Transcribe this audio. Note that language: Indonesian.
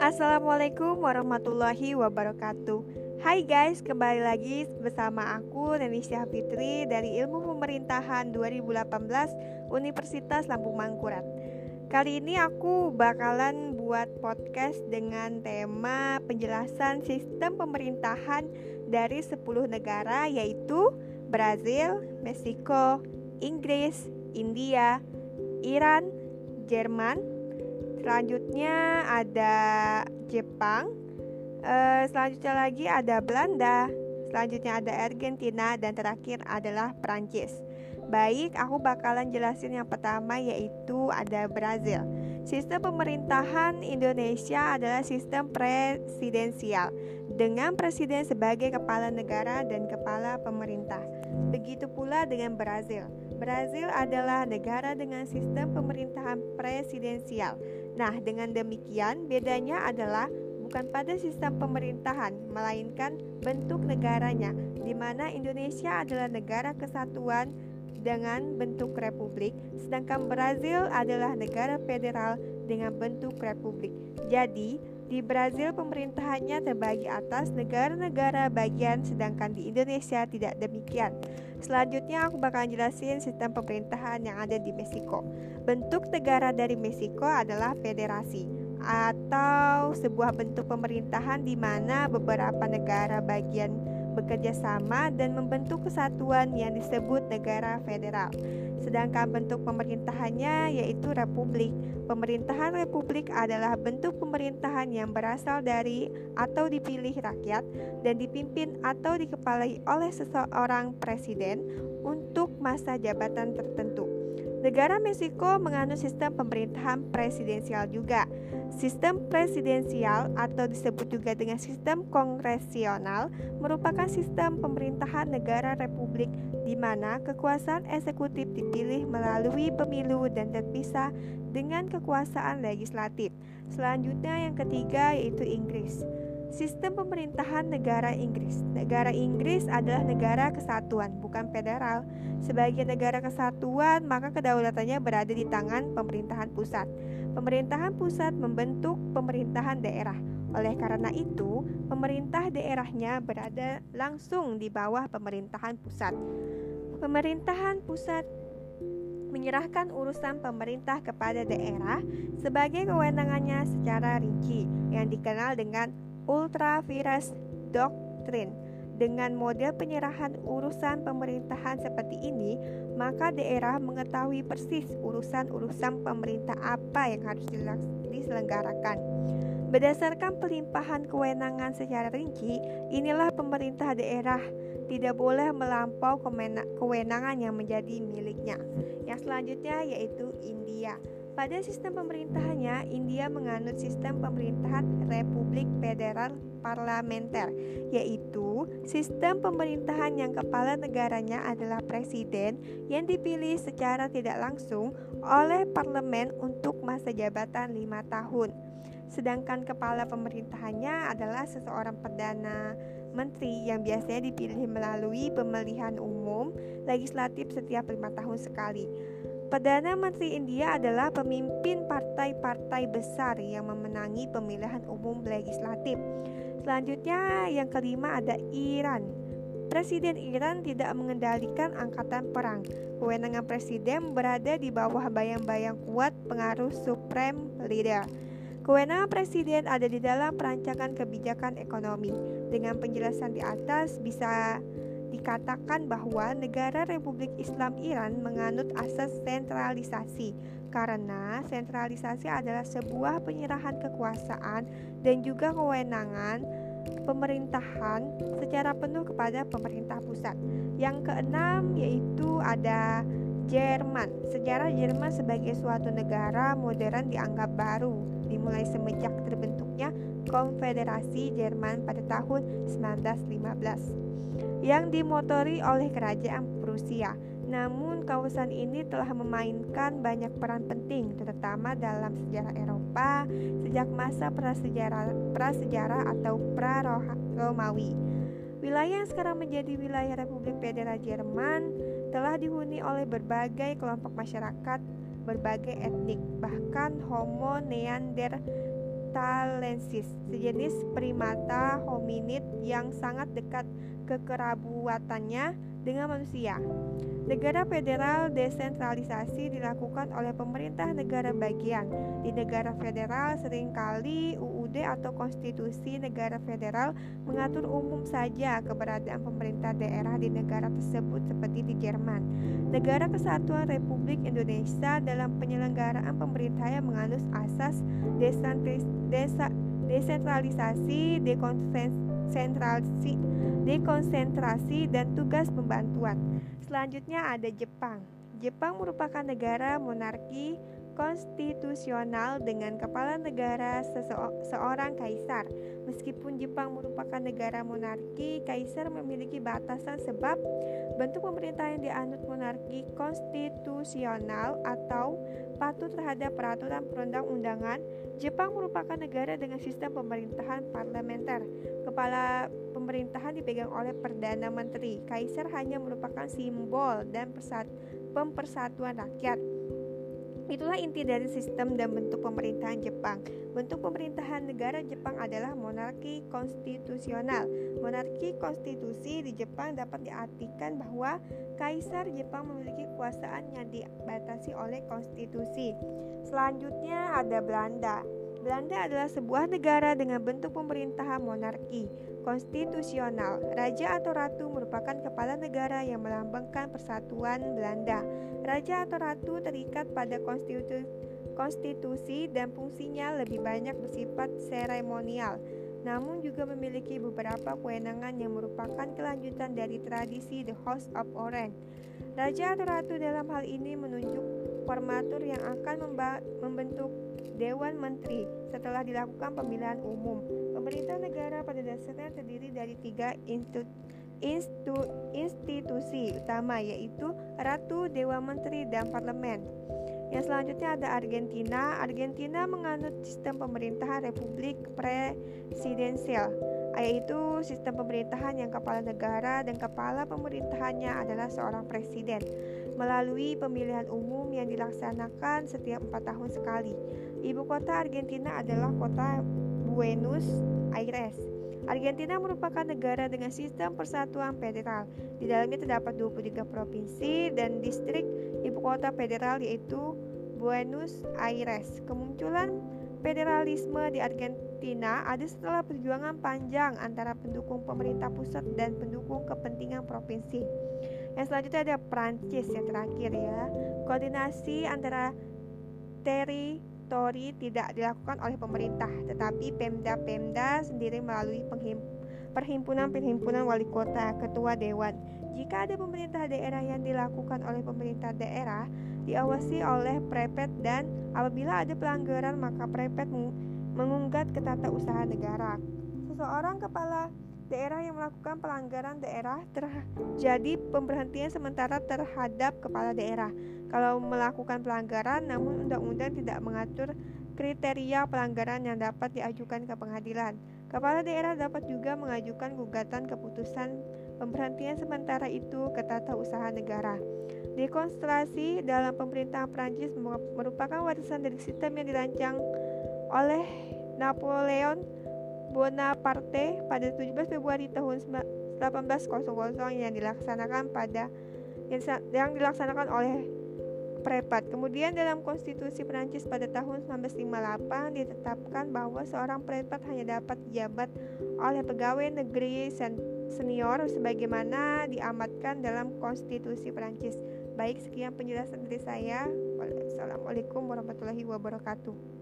Assalamualaikum warahmatullahi wabarakatuh. Hai guys, kembali lagi bersama aku Nenisha Fitri dari Ilmu Pemerintahan 2018 Universitas Lampung Mangkurat. Kali ini aku bakalan buat podcast dengan tema penjelasan sistem pemerintahan dari 10 negara yaitu Brazil, Meksiko, Inggris, India, Iran, Jerman, Selanjutnya ada Jepang. Uh, selanjutnya lagi ada Belanda. Selanjutnya ada Argentina dan terakhir adalah Prancis. Baik, aku bakalan jelasin yang pertama yaitu ada Brazil. Sistem pemerintahan Indonesia adalah sistem presidensial dengan presiden sebagai kepala negara dan kepala pemerintah. Begitu pula dengan Brazil. Brazil adalah negara dengan sistem pemerintahan presidensial Nah, dengan demikian bedanya adalah bukan pada sistem pemerintahan, melainkan bentuk negaranya, di mana Indonesia adalah negara kesatuan dengan bentuk republik, sedangkan Brazil adalah negara federal dengan bentuk republik. Jadi, di Brazil pemerintahannya terbagi atas negara-negara bagian sedangkan di Indonesia tidak demikian. Selanjutnya aku bakal jelasin sistem pemerintahan yang ada di Meksiko. Bentuk negara dari Meksiko adalah federasi atau sebuah bentuk pemerintahan di mana beberapa negara bagian bekerja sama dan membentuk kesatuan yang disebut negara federal. Sedangkan bentuk pemerintahannya yaitu republik. Pemerintahan republik adalah bentuk pemerintahan yang berasal dari atau dipilih rakyat dan dipimpin atau dikepalai oleh seseorang presiden untuk masa jabatan tertentu. Negara Meksiko menganut sistem pemerintahan presidensial juga. Sistem presidensial atau disebut juga dengan sistem kongresional merupakan sistem pemerintahan negara republik di mana kekuasaan eksekutif dipilih melalui pemilu dan terpisah dengan kekuasaan legislatif. Selanjutnya yang ketiga yaitu Inggris. Sistem pemerintahan negara Inggris. Negara Inggris adalah negara kesatuan, bukan federal. Sebagai negara kesatuan, maka kedaulatannya berada di tangan pemerintahan pusat. Pemerintahan pusat membentuk pemerintahan daerah. Oleh karena itu, pemerintah daerahnya berada langsung di bawah pemerintahan pusat. Pemerintahan pusat menyerahkan urusan pemerintah kepada daerah sebagai kewenangannya secara rinci yang dikenal dengan Ultra Vires Doctrine. Dengan model penyerahan urusan pemerintahan seperti ini, maka daerah mengetahui persis urusan-urusan pemerintah apa yang harus diselenggarakan. Berdasarkan pelimpahan kewenangan secara rinci, inilah pemerintah daerah tidak boleh melampau kewenangan yang menjadi miliknya. Yang selanjutnya yaitu India. Pada sistem pemerintahannya, India menganut sistem pemerintahan Republik Federal Parlementer, yaitu sistem pemerintahan yang kepala negaranya adalah presiden yang dipilih secara tidak langsung oleh parlemen untuk masa jabatan lima tahun. Sedangkan kepala pemerintahannya adalah seseorang perdana menteri yang biasanya dipilih melalui pemilihan umum legislatif setiap lima tahun sekali. Perdana Menteri India adalah pemimpin partai-partai besar yang memenangi pemilihan umum legislatif. Selanjutnya, yang kelima ada Iran. Presiden Iran tidak mengendalikan angkatan perang. Kewenangan presiden berada di bawah bayang-bayang kuat pengaruh supreme leader. Kewenangan presiden ada di dalam perancangan kebijakan ekonomi. Dengan penjelasan di atas bisa dikatakan bahwa negara Republik Islam Iran menganut asas sentralisasi karena sentralisasi adalah sebuah penyerahan kekuasaan dan juga kewenangan pemerintahan secara penuh kepada pemerintah pusat. Yang keenam yaitu ada Jerman. Sejarah Jerman sebagai suatu negara modern dianggap baru dimulai semenjak terbentuknya Konfederasi Jerman pada tahun 1915 yang dimotori oleh kerajaan Prusia. Namun kawasan ini telah memainkan banyak peran penting terutama dalam sejarah Eropa sejak masa prasejarah prasejarah atau pra-Romawi. Wilayah yang sekarang menjadi wilayah Republik Federal Jerman telah dihuni oleh berbagai kelompok masyarakat berbagai etnik, bahkan Homo neanderthalensis, sejenis primata hominid yang sangat dekat kekerabuatannya dengan manusia. Negara federal desentralisasi dilakukan oleh pemerintah negara bagian. Di negara federal sering kali UUD atau konstitusi negara federal mengatur umum saja keberadaan pemerintah daerah di negara tersebut seperti di Jerman. Negara Kesatuan Republik Indonesia dalam penyelenggaraan pemerintahan menganut asas desentralisasi, dekonsentrasi, dekonsentrasi dan tugas pembantuan. Selanjutnya ada Jepang. Jepang merupakan negara monarki konstitusional dengan kepala negara seorang kaisar. Meskipun Jepang merupakan negara monarki, kaisar memiliki batasan sebab bentuk pemerintah yang dianut monarki konstitusional atau patuh terhadap peraturan perundang-undangan. Jepang merupakan negara dengan sistem pemerintahan parlementer. Kepala pemerintahan dipegang oleh perdana menteri. Kaisar hanya merupakan simbol dan pempersatuan rakyat. Itulah inti dari sistem dan bentuk pemerintahan Jepang. Bentuk pemerintahan negara Jepang adalah monarki konstitusional. Monarki konstitusi di Jepang dapat diartikan bahwa kaisar Jepang memiliki kekuasaan yang dibatasi oleh konstitusi. Selanjutnya ada Belanda. Belanda adalah sebuah negara dengan bentuk pemerintahan monarki konstitusional. Raja atau ratu merupakan kepala negara yang melambangkan persatuan Belanda. Raja atau ratu terikat pada konstitusi, konstitusi dan fungsinya lebih banyak bersifat seremonial namun juga memiliki beberapa kewenangan yang merupakan kelanjutan dari tradisi The House of Orange. Raja atau ratu dalam hal ini menunjuk formatur yang akan membentuk Dewan Menteri setelah dilakukan pemilihan umum. Pemerintah negara pada dasarnya terdiri dari tiga institusi institu, institusi utama yaitu Ratu, Dewan Menteri, dan Parlemen. Yang selanjutnya ada Argentina. Argentina menganut sistem pemerintahan republik presidensial, yaitu sistem pemerintahan yang kepala negara dan kepala pemerintahannya adalah seorang presiden melalui pemilihan umum yang dilaksanakan setiap empat tahun sekali. Ibu kota Argentina adalah kota Buenos Aires. Argentina merupakan negara dengan sistem persatuan federal. Di dalamnya terdapat 23 provinsi dan distrik ibu kota federal yaitu Buenos Aires. Kemunculan federalisme di Argentina ada setelah perjuangan panjang antara pendukung pemerintah pusat dan pendukung kepentingan provinsi. Yang selanjutnya ada Prancis yang terakhir ya. Koordinasi antara teritori tidak dilakukan oleh pemerintah, tetapi Pemda-Pemda sendiri melalui perhimpunan-perhimpunan wali kota, ketua dewan. Jika ada pemerintah daerah yang dilakukan oleh pemerintah daerah, diawasi oleh prefet dan apabila ada pelanggaran maka prefet mengunggat ke tata usaha negara. Seseorang kepala daerah yang melakukan pelanggaran daerah terjadi pemberhentian sementara terhadap kepala daerah. Kalau melakukan pelanggaran namun undang-undang tidak mengatur kriteria pelanggaran yang dapat diajukan ke pengadilan. Kepala daerah dapat juga mengajukan gugatan keputusan pemberhentian sementara itu ke tata usaha negara. Dekonstruksi dalam pemerintahan Prancis merupakan warisan dari sistem yang dirancang oleh Napoleon Bonaparte pada 17 Februari tahun 1800 yang dilaksanakan pada yang dilaksanakan oleh Prepat. Kemudian dalam konstitusi Prancis pada tahun 1958 ditetapkan bahwa seorang prepat hanya dapat dijabat oleh pegawai negeri senior sebagaimana diamatkan dalam konstitusi Prancis. Baik, sekian penjelasan dari saya. Wassalamualaikum warahmatullahi wabarakatuh.